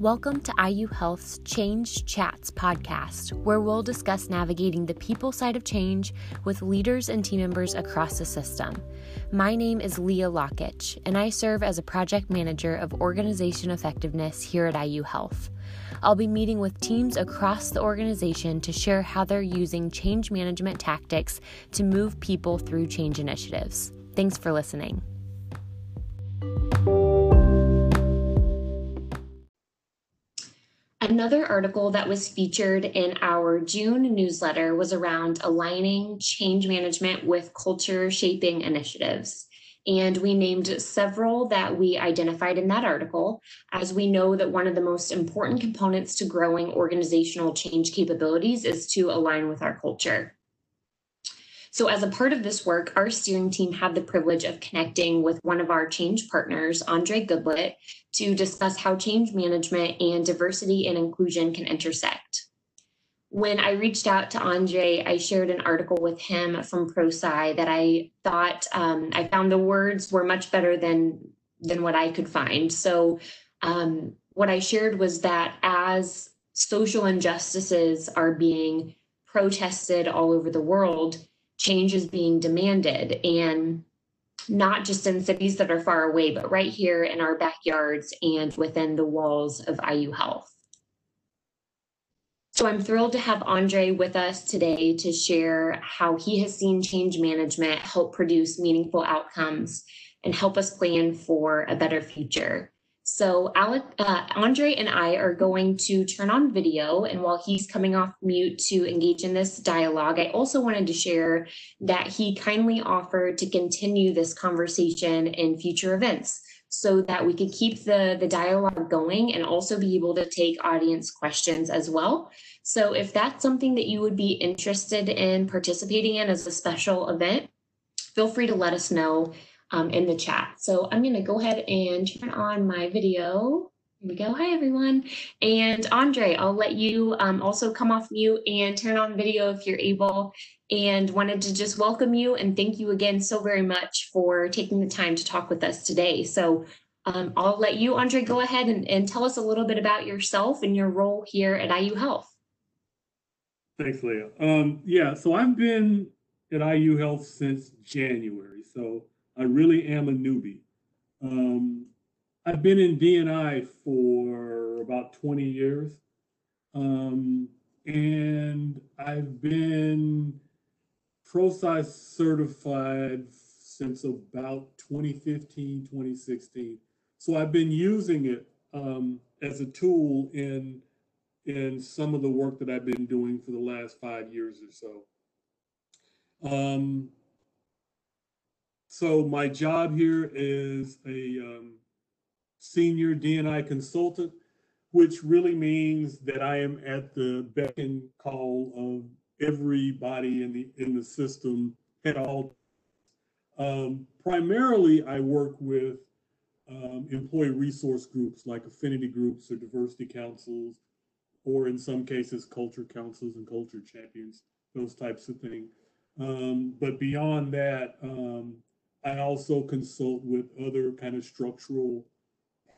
Welcome to IU Health's Change Chats podcast, where we'll discuss navigating the people side of change with leaders and team members across the system. My name is Leah Lockitch, and I serve as a project manager of organization effectiveness here at IU Health. I'll be meeting with teams across the organization to share how they're using change management tactics to move people through change initiatives. Thanks for listening. Another article that was featured in our June newsletter was around aligning change management with culture shaping initiatives. And we named several that we identified in that article, as we know that one of the most important components to growing organizational change capabilities is to align with our culture. So, as a part of this work, our steering team had the privilege of connecting with one of our change partners, Andre Goodlet, to discuss how change management and diversity and inclusion can intersect. When I reached out to Andre, I shared an article with him from ProSci that I thought um, I found the words were much better than than what I could find. So, um, what I shared was that as social injustices are being protested all over the world, change is being demanded and not just in cities that are far away, but right here in our backyards and within the walls of IU Health. So I'm thrilled to have Andre with us today to share how he has seen change management help produce meaningful outcomes and help us plan for a better future. So Alec, uh, Andre and I are going to turn on video and while he's coming off mute to engage in this dialogue, I also wanted to share that he kindly offered to continue this conversation in future events so that we could keep the, the dialogue going and also be able to take audience questions as well. So if that's something that you would be interested in participating in as a special event, feel free to let us know um, in the chat. So I'm going to go ahead and turn on my video. Here we go. Hi, everyone. And Andre, I'll let you um, also come off mute and turn on video if you're able. And wanted to just welcome you and thank you again so very much for taking the time to talk with us today. So um, I'll let you, Andre, go ahead and, and tell us a little bit about yourself and your role here at IU Health. Thanks, Leah. Um, yeah, so I've been at IU Health since January. So I really am a newbie. Um, I've been in DNI for about 20 years. Um, and I've been ProSci certified since about 2015, 2016. So I've been using it um, as a tool in in some of the work that I've been doing for the last five years or so. Um, so my job here is a um, senior DNI consultant, which really means that I am at the beck and call of everybody in the in the system at all. Um, primarily, I work with um, employee resource groups like affinity groups or diversity councils, or in some cases, culture councils and culture champions, those types of things. Um, but beyond that, um, I also consult with other kind of structural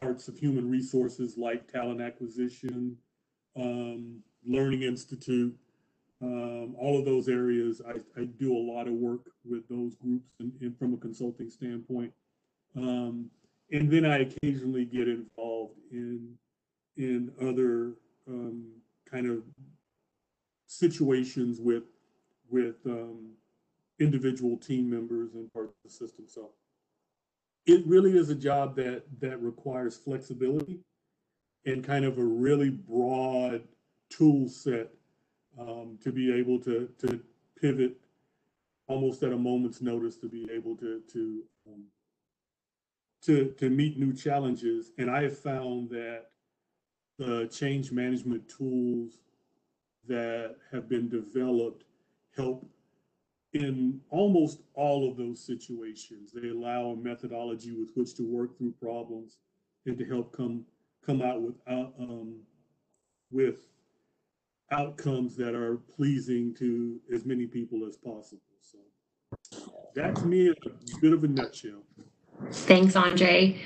parts of human resources like talent acquisition, um, Learning Institute, um, all of those areas. I, I, do a lot of work with those groups and, and from a consulting standpoint. Um, and then I occasionally get involved in in other um, kind of situations with with um, individual team members and parts of the system. So it really is a job that that requires flexibility and kind of a really broad tool set um, to be able to to pivot almost at a moment's notice to be able to to um, to to meet new challenges. And I have found that the change management tools that have been developed help in almost all of those situations, they allow a methodology with which to work through problems and to help come come out with uh, um, with outcomes that are pleasing to as many people as possible. So that's me a bit of a nutshell. Thanks, Andre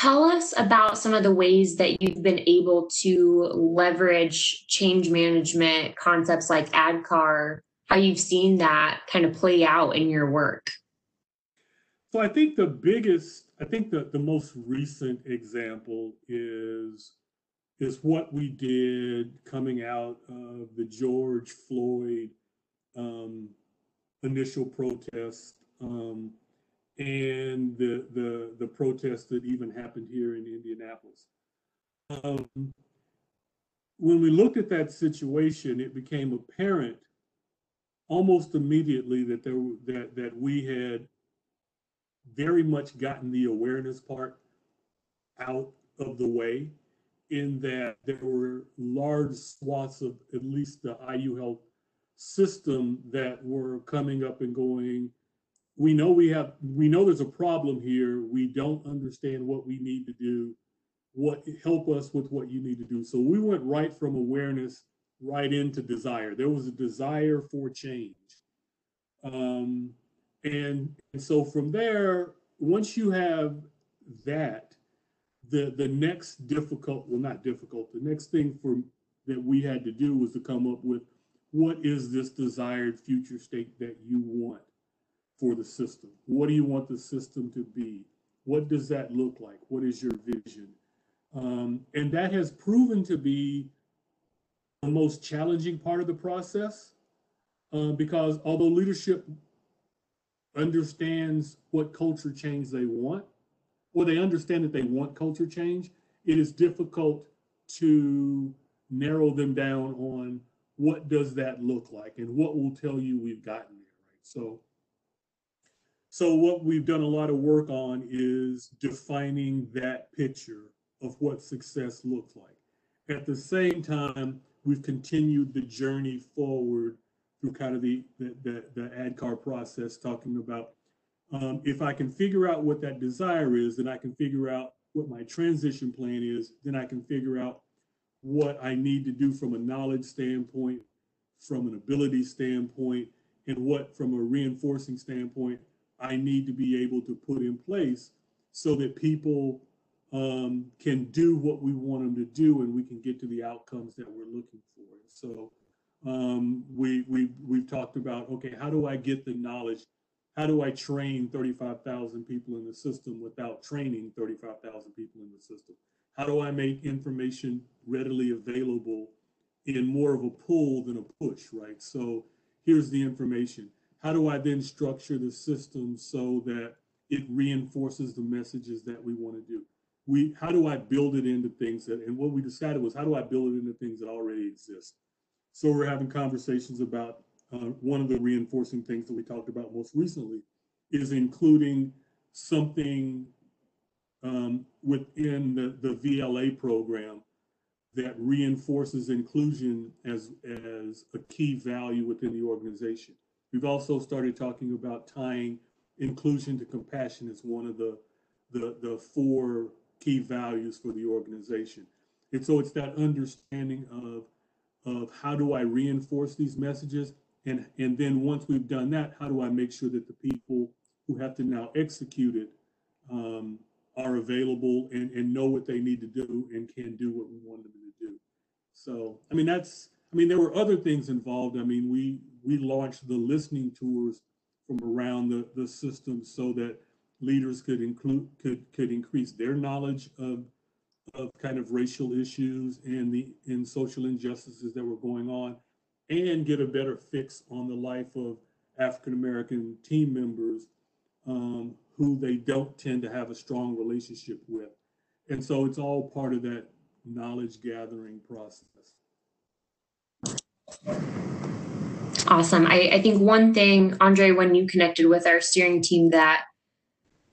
tell us about some of the ways that you've been able to leverage change management concepts like ADKAR, how you've seen that kind of play out in your work. So I think the biggest, I think the, the most recent example is is what we did coming out of the George Floyd um, initial protest um, and the the the protest that even happened here in Indianapolis. Um, when we looked at that situation, it became apparent almost immediately that there that that we had very much gotten the awareness part out of the way in that there were large swaths of at least the IU Health system that were coming up and going, we know we have, we know there's a problem here. We don't understand what we need to do. What help us with what you need to do. So we went right from awareness right into desire. There was a desire for change. Um, and, and so from there, once you have that, the the next difficult, well, not difficult, the next thing for that we had to do was to come up with what is this desired future state that you want for the system? What do you want the system to be? What does that look like? What is your vision? Um, and that has proven to be the most challenging part of the process uh, because although leadership understands what culture change they want, or they understand that they want culture change, it is difficult to narrow them down on what does that look like and what will tell you we've gotten there, right? So, so what we've done a lot of work on is defining that picture of what success looks like. At the same time, we've continued the journey forward through kind of the the, the, the ADKAR process, talking about um, if I can figure out what that desire is, then I can figure out what my transition plan is. Then I can figure out what I need to do from a knowledge standpoint, from an ability standpoint, and what from a reinforcing standpoint I need to be able to put in place so that people um, can do what we want them to do and we can get to the outcomes that we're looking for. So um, we, we, we've talked about, okay, how do I get the knowledge how do I train 35,000 people in the system without training 35,000 people in the system? How do I make information readily available in more of a pull than a push, right? So here's the information. How do I then structure the system so that it reinforces the messages that we want to do? We, how do I build it into things that, and what we decided was, how do I build it into things that already exist? So we're having conversations about uh, one of the reinforcing things that we talked about most recently is including something um, within the, the VLA program that reinforces inclusion as, as a key value within the organization. We've also started talking about tying inclusion to compassion as one of the, the, the four key values for the organization. And so it's that understanding of, of how do I reinforce these messages and, and then once we've done that, how do I make sure that the people who have to now execute it um, are available and, and know what they need to do and can do what we want them to do. So, I mean, that's, I mean, there were other things involved. I mean, we, we launched the listening tours from around the, the system so that leaders could include, could, could increase their knowledge of, of kind of racial issues and the, and social injustices that were going on and get a better fix on the life of African American team members um, who they don't tend to have a strong relationship with. And so it's all part of that knowledge gathering process. Awesome. I, I think one thing, Andre, when you connected with our steering team that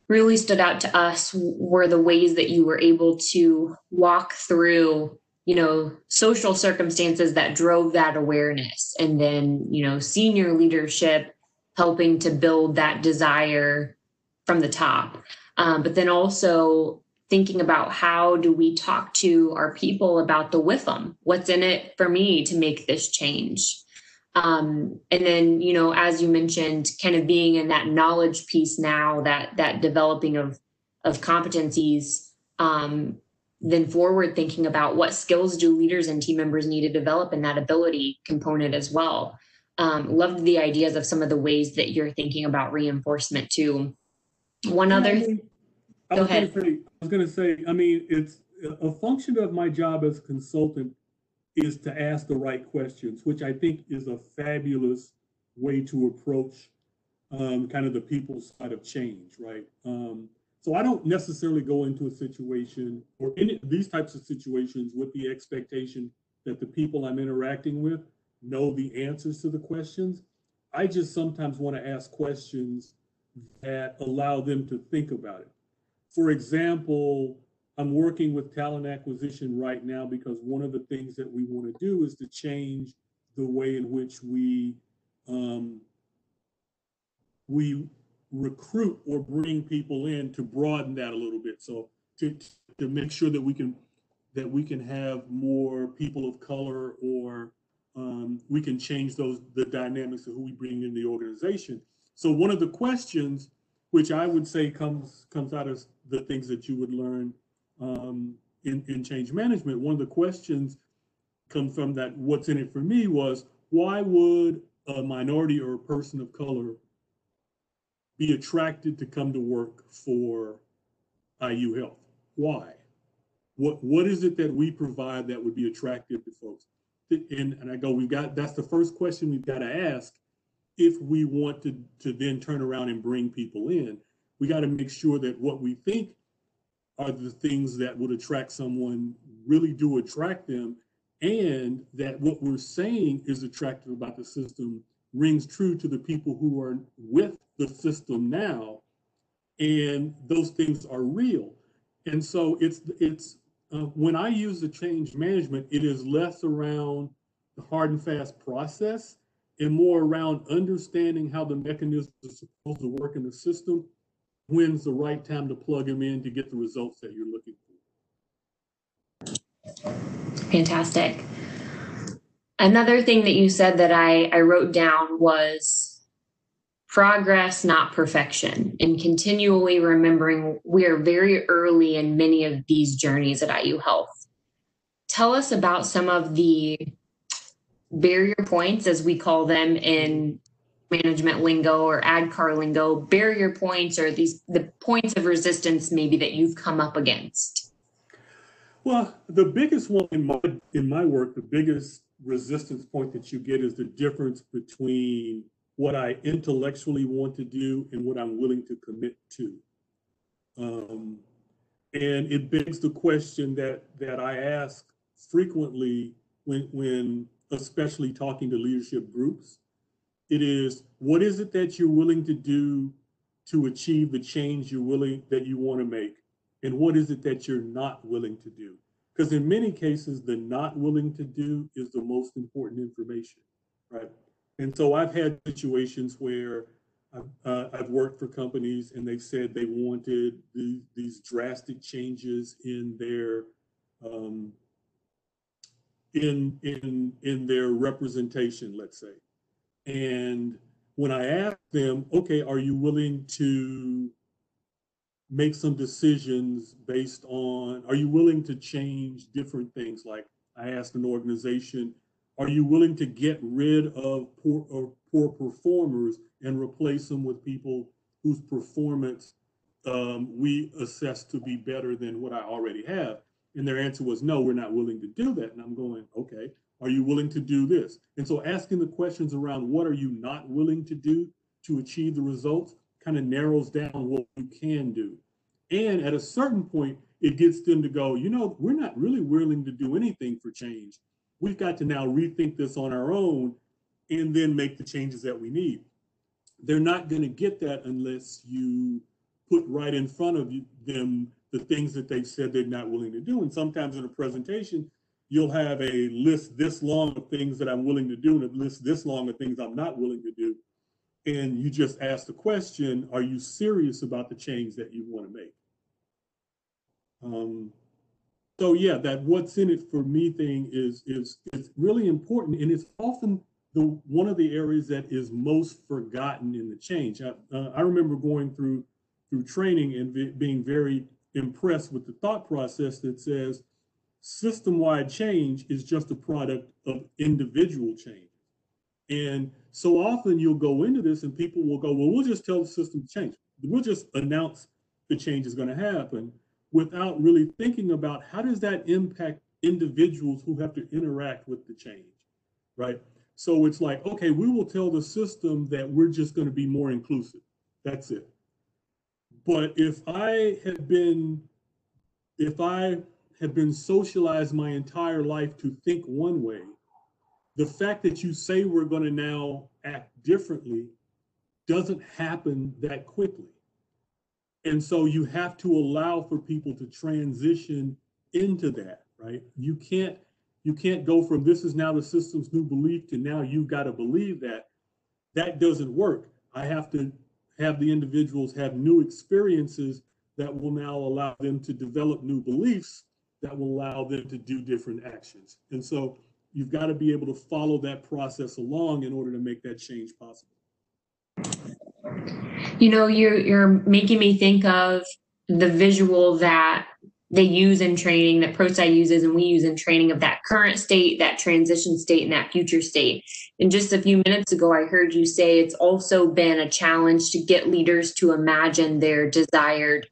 really stood out to us were the ways that you were able to walk through you know social circumstances that drove that awareness. And then you know senior leadership helping to build that desire from the top. Um, but then also thinking about how do we talk to our people about the with them what's in it for me to make this change um, and then you know as you mentioned kind of being in that knowledge piece now that that developing of of competencies um, then forward thinking about what skills do leaders and team members need to develop in that ability component as well. Um, loved the ideas of some of the ways that you're thinking about reinforcement too. One other, I Go ahead. say, I was gonna say, I mean, it's a function of my job as a consultant is to ask the right questions, which I think is a fabulous way to approach um, kind of the people side of change, right? Um, so I don't necessarily go into a situation or any these types of situations with the expectation that the people I'm interacting with know the answers to the questions. I just sometimes want to ask questions that allow them to think about it. For example, I'm working with talent acquisition right now because one of the things that we want to do is to change the way in which we um, we recruit or bring people in to broaden that a little bit. So to to make sure that we can that we can have more people of color or um, we can change those the dynamics of who we bring in the organization. So one of the questions, which I would say comes comes out of the things that you would learn um, in in change management, one of the questions come from that. What's in it for me was why would a minority or a person of color be attracted to come to work for IU Health? Why? What what is it that we provide that would be attractive to folks? And, and I go, we've got that's the first question we've got to ask if we want to to then turn around and bring people in. We got to make sure that what we think are the things that would attract someone really do attract them, and that what we're saying is attractive about the system rings true to the people who are with the system now, and those things are real. And so it's it's uh, when I use the change management, it is less around the hard and fast process and more around understanding how the mechanisms are supposed to work in the system. When's the right time to plug them in to get the results that you're looking for? fantastic. Another thing that you said that I, I wrote down was progress, not perfection, and continually remembering we are very early in many of these journeys at IU Health. Tell us about some of the barrier points, as we call them in management lingo or ADKAR lingo, barrier points or these the points of resistance maybe that you've come up against. Well, the biggest one in my in my work, the biggest resistance point that you get is the difference between what I intellectually want to do and what I'm willing to commit to. Um, and it begs the question that that I ask frequently when when especially talking to leadership groups. It is what is it that you're willing to do to achieve the change you're willing that you want to make? And what is it that you're not willing to do? Because in many cases, the not willing to do is the most important information, right? And so I've had situations where I've, uh, I've worked for companies and they said they wanted the, these drastic changes in their um, in in in their representation, let's say. And when I asked them, okay, are you willing to make some decisions based on, are you willing to change different things? Like I asked an organization, are you willing to get rid of poor or poor performers and replace them with people whose performance um, we assess to be better than what I already have? And their answer was, no, we're not willing to do that. And I'm going, okay, are you willing to do this? And so asking the questions around what are you not willing to do to achieve the results kind of narrows down what you can do. And at a certain point, it gets them to go, you know, we're not really willing to do anything for change. We've got to now rethink this on our own and then make the changes that we need. They're not going to get that unless you put right in front of them the things that they've said they're not willing to do. And sometimes in a presentation, you'll have a list this long of things that I'm willing to do and a list this long of things I'm not willing to do. And you just ask the question, are you serious about the change that you want to make? Um, so yeah, that what's in it for me thing is is is really important, and it's often the one of the areas that is most forgotten in the change. I, uh, I remember going through through training and be, being very impressed with the thought process that says system-wide change is just a product of individual change. And so often you'll go into this and people will go, well, we'll just tell the system to change. We'll just announce the change is going to happen without really thinking about how does that impact individuals who have to interact with the change, right? So it's like, okay, we will tell the system that we're just going to be more inclusive. That's it. But if I had been, if I have been socialized my entire life to think one way, the fact that you say we're going to now act differently doesn't happen that quickly. And so you have to allow for people to transition into that, right? You can't you can't go from this is now the system's new belief to now you've got to believe that. That doesn't work. I have to have the individuals have new experiences that will now allow them to develop new beliefs that will allow them to do different actions. And so you've got to be able to follow that process along in order to make that change possible. You know, you're you're making me think of the visual that they use in training that ProSci uses and we use in training of that current state, that transition state, and that future state. And just a few minutes ago, I heard you say it's also been a challenge to get leaders to imagine their desired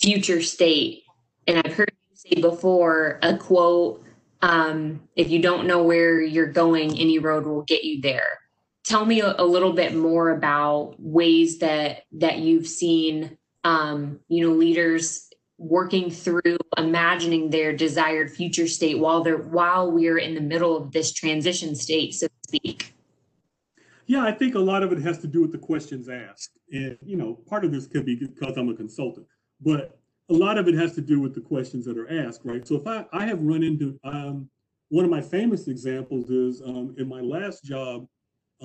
future state. And I've heard say before a quote um, if you don't know where you're going, any road will get you there. Tell me a, a little bit more about ways that that you've seen, um, you know, leaders working through imagining their desired future state while they're while we're in the middle of this transition state, so to speak. Yeah, I think a lot of it has to do with the questions asked, and you know, part of this could be because I'm a consultant, but a lot of it has to do with the questions that are asked, right? So if I, I have run into um, one of my famous examples is um, in my last job,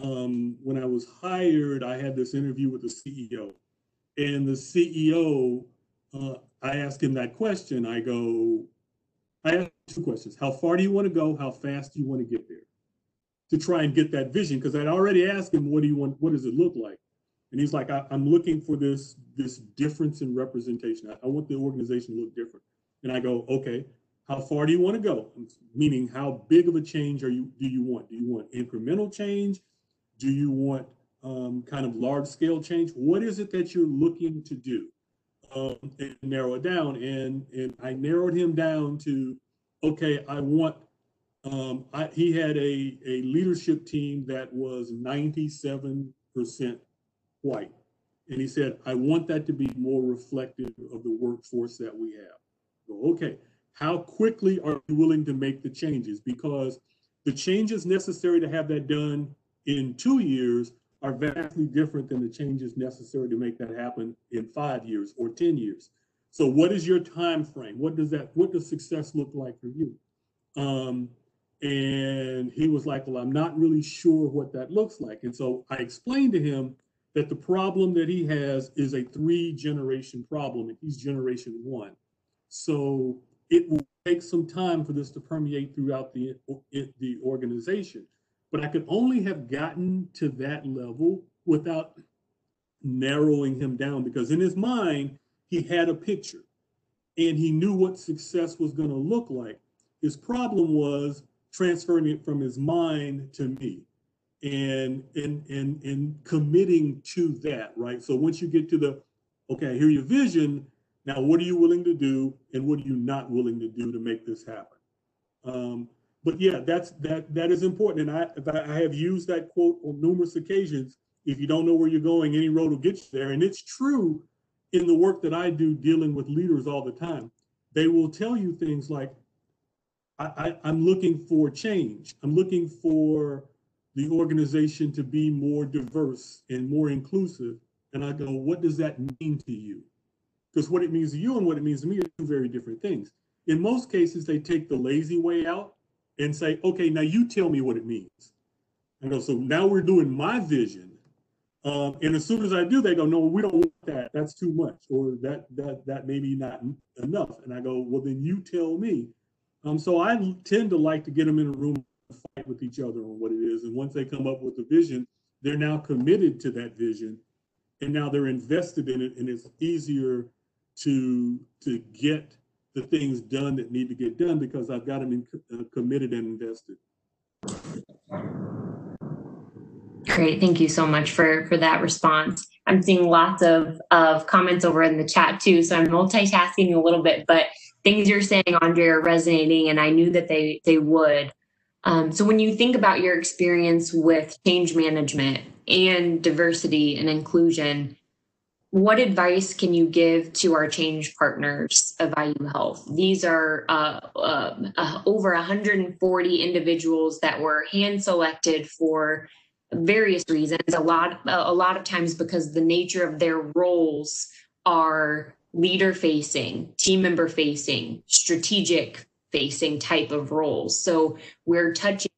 um, when I was hired, I had this interview with the CEO. And the CEO, uh, I asked him that question. I go, I asked two questions. How far do you want to go? How fast do you want to get there? To try and get that vision, because I'd already asked him, what do you want, what does it look like? And he's like, I, am looking for this this difference in representation. I, I, want the organization to look different. And I go, okay, how far do you want to go? Meaning, how big of a change are you do you want? Do you want incremental change? Do you want um, kind of large scale change? What is it that you're looking to do? Um, and narrow it down. And and I narrowed him down to, okay, I want. Um, I, he had a a leadership team that was 97 percent white. And he said, I want that to be more reflective of the workforce that we have. Okay, how quickly are you willing to make the changes? Because the changes necessary to have that done in two years are vastly different than the changes necessary to make that happen in five years or 10 years. So what is your time frame? What does that, what does success look like for you? Um, and he was like, well, I'm not really sure what that looks like. And so I explained to him that the problem that he has is a three generation problem and he's generation one. So it will take some time for this to permeate throughout the, the organization. But I could only have gotten to that level without narrowing him down because in his mind, he had a picture and he knew what success was going to look like. His problem was transferring it from his mind to me and and and and committing to that right? So once you get to the okay i hear your vision. Now what are you willing to do and what are you not willing to do to make this happen? Um, but yeah that's that that is important. And i i have used that quote on numerous occasions. If you don't know where you're going any road will get you there. And it's true in the work that i do dealing with leaders all the time. They will tell you things like I, I i'm looking for change. I'm looking for the organization to be more diverse and more inclusive. And I go, what does that mean to you? Because what it means to you and what it means to me are two very different things. In most cases, they take the lazy way out and say, okay, now you tell me what it means. I go, so now we're doing my vision. Um, and as soon as I do, they go, no, we don't want that. That's too much, or that that that maybe not enough. And I go, well, then you tell me. Um, so I tend to like to get them in a room fight with each other on what it is. And once they come up with a vision, they're now committed to that vision and now they're invested in it and it's easier to to get the things done that need to get done because I've got them in, uh, committed and invested. Great, thank you so much for for that response. I'm seeing lots of of comments over in the chat too, so I'm multitasking a little bit, but things you're saying, Andre, are resonating, and I knew that they they would. Um, so when you think about your experience with change management and diversity and inclusion, what advice can you give to our change partners of IU Health? These are uh, uh, uh, over 140 individuals that were hand selected for various reasons. A lot, a lot of times because the nature of their roles are leader facing, team member facing, strategic facing type of roles. So we're touching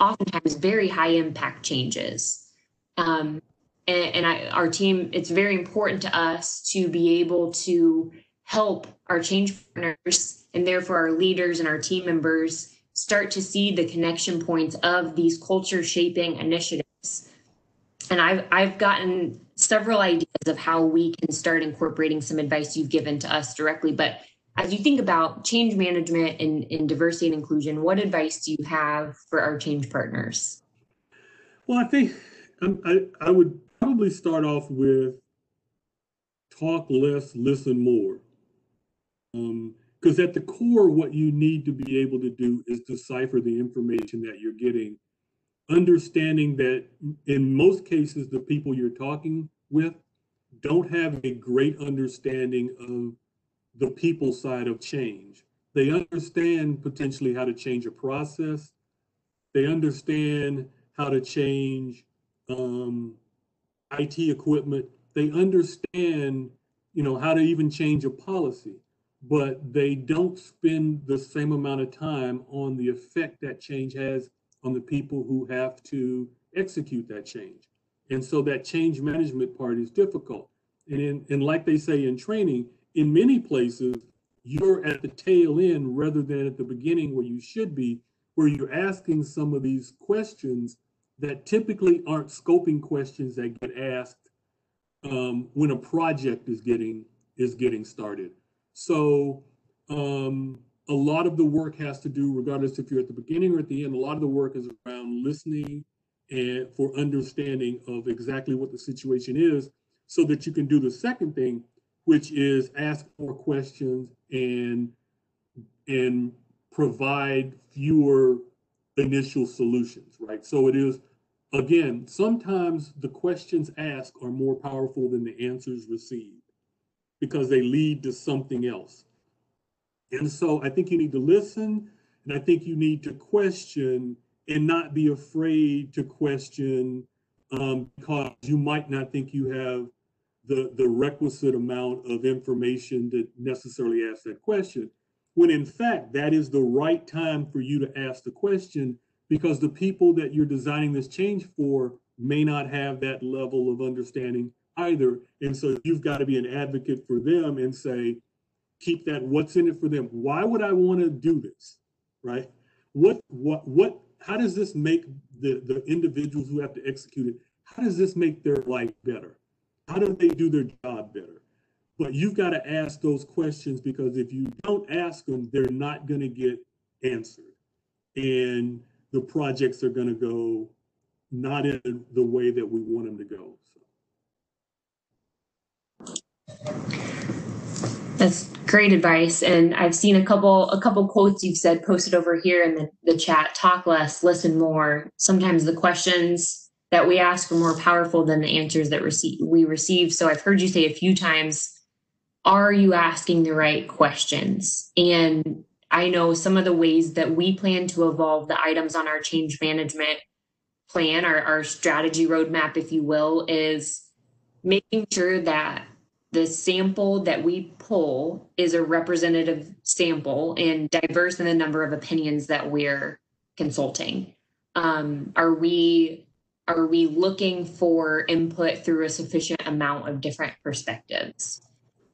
oftentimes very high impact changes. Um, and, and I, our team, it's very important to us to be able to help our change partners and therefore our leaders and our team members start to see the connection points of these culture shaping initiatives. And I've, I've gotten several ideas of how we can start incorporating some advice you've given to us directly. But as you think about change management and, and diversity and inclusion, what advice do you have for our change partners? Well, I think um, I, I would probably start off with talk less, listen more. Because um, at the core, what you need to be able to do is decipher the information that you're getting, understanding that in most cases, the people you're talking with don't have a great understanding of the people side of change. They understand potentially how to change a process. They understand how to change um, IT equipment, they understand, you know, how to even change a policy, but they don't spend the same amount of time on the effect that change has on the people who have to execute that change. And so that change management part is difficult. And in, and like they say in training, in many places, you're at the tail end rather than at the beginning where you should be, where you're asking some of these questions that typically aren't scoping questions that get asked um, when a project is getting is getting started. So um, a lot of the work has to do, regardless if you're at the beginning or at the end, a lot of the work is around listening and for understanding of exactly what the situation is so that you can do the second thing, which is ask more questions and and provide fewer initial solutions, right? So it is Again, sometimes the questions asked are more powerful than the answers received because they lead to something else. And so I think you need to listen and I think you need to question and not be afraid to question um, because you might not think you have the, the requisite amount of information to necessarily ask that question. When in fact, that is the right time for you to ask the question because the people that you're designing this change for may not have that level of understanding either. And so you've got to be an advocate for them and say, keep that what's in it for them. Why would I want to do this? Right? What what what how does this make the, the individuals who have to execute it, how does this make their life better? How do they do their job better? But you've got to ask those questions because if you don't ask them, they're not going to get answered. And the projects are going to go not in the way that we want them to go. That's great advice, and I've seen a couple a couple quotes you've said posted over here in the, the chat. Talk less, listen more. Sometimes the questions that we ask are more powerful than the answers that receive, we receive. So I've heard you say a few times, "Are you asking the right questions?" And I know some of the ways that we plan to evolve the items on our change management plan, our, our strategy roadmap, if you will, is making sure that the sample that we pull is a representative sample and diverse in the number of opinions that we're consulting. Um, are we are we looking for input through a sufficient amount of different perspectives?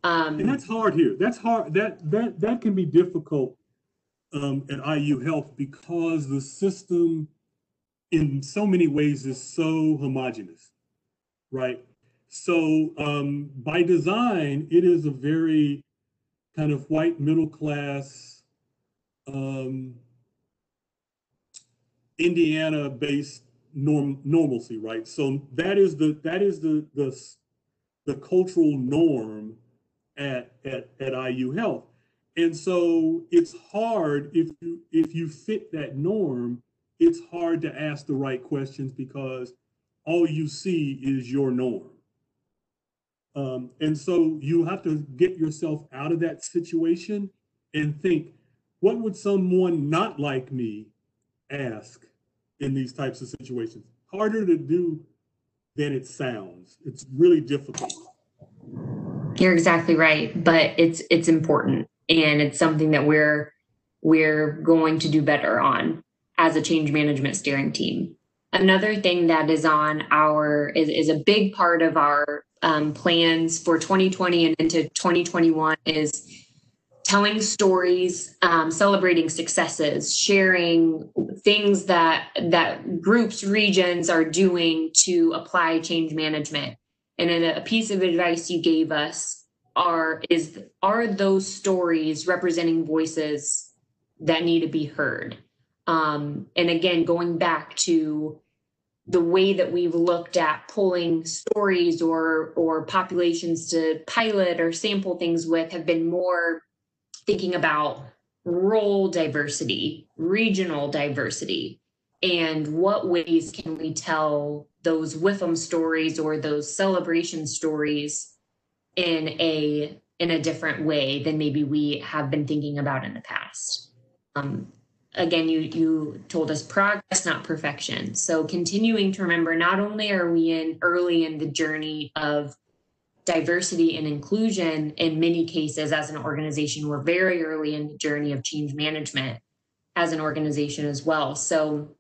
Um, and that's hard here. That's hard. That that that can be difficult um, at IU Health because the system in so many ways is so homogenous, right? So um, by design, it is a very kind of white middle class, um, Indiana based norm normalcy, right? So that is the that is the the the cultural norm at at at IU Health. And so it's hard if you if you fit that norm, it's hard to ask the right questions because all you see is your norm. Um, and so you have to get yourself out of that situation and think, what would someone not like me ask in these types of situations? Harder to do than it sounds. It's really difficult. You're exactly right, but it's it's important and it's something that we're we're going to do better on as a change management steering team. Another thing that is on our is, is a big part of our um, plans for 2020 and into 2021 is telling stories, um, celebrating successes, sharing things that that groups, regions are doing to apply change management. And then a piece of advice you gave us are is are those stories representing voices that need to be heard um, and again going back to the way that we've looked at pulling stories or or populations to pilot or sample things with have been more thinking about role diversity regional diversity and what ways can we tell those WIFM stories or those celebration stories in a in a different way than maybe we have been thinking about in the past. Um, again, you you told us progress, not perfection. So continuing to remember, not only are we in early in the journey of diversity and inclusion, in many cases as an organization, we're very early in the journey of change management as an organization as well. So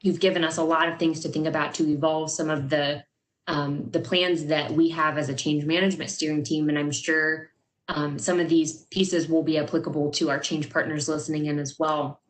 you've given us a lot of things to think about to evolve some of the um, the plans that we have as a change management steering team. And I'm sure um, some of these pieces will be applicable to our change partners listening in as well.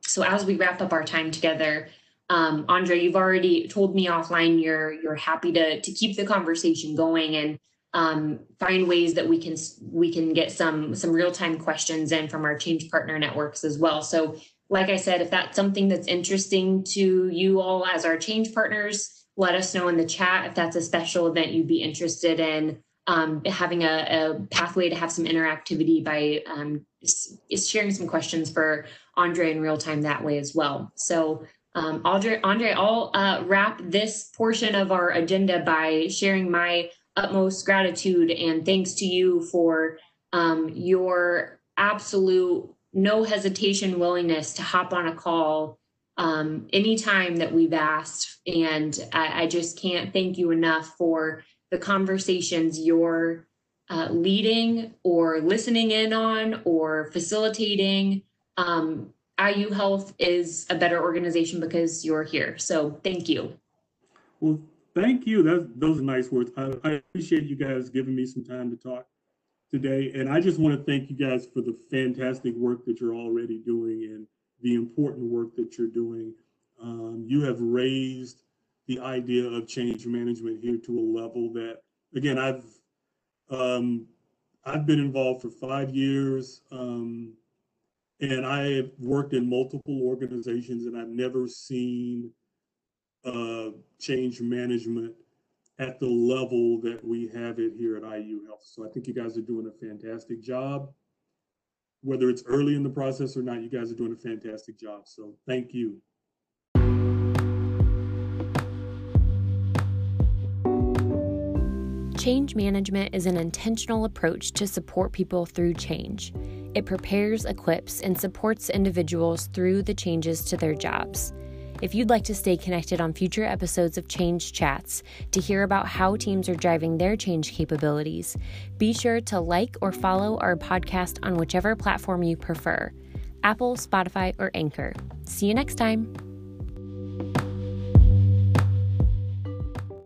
So as we wrap up our time together, um, Andre, you've already told me offline you're you're happy to to keep the conversation going and um, find ways that we can we can get some some real time questions in from our change partner networks as well. So, like I said, if that's something that's interesting to you all as our change partners, let us know in the chat if that's a special event you'd be interested in um, having a, a, pathway to have some interactivity by um, sharing some questions for Andre in real time that way as well. So um, Andre, Andre, I'll uh, wrap this portion of our agenda by sharing my utmost gratitude and thanks to you for um, your absolute no hesitation willingness to hop on a call um, anytime that we've asked. And I, I, just can't thank you enough for the conversations you're uh, leading or listening in on or facilitating. Um, IU Health is a better organization because you're here. So thank you. Well, thank you. That's, those are nice words. I, I appreciate you guys giving me some time to talk today. And I just want to thank you guys for the fantastic work that you're already doing and the important work that you're doing. Um, you have raised the idea of change management here to a level that, again, I've um, I've been involved for five years, um, and I have worked in multiple organizations, and I've never seen uh, change management at the level that we have it here at IU Health. So I think you guys are doing a fantastic job whether it's early in the process or not, you guys are doing a fantastic job. So thank you. Change management is an intentional approach to support people through change. It prepares, equips, and supports individuals through the changes to their jobs. If you'd like to stay connected on future episodes of Change Chats to hear about how teams are driving their change capabilities, be sure to like or follow our podcast on whichever platform you prefer Apple, Spotify, or Anchor. See you next time.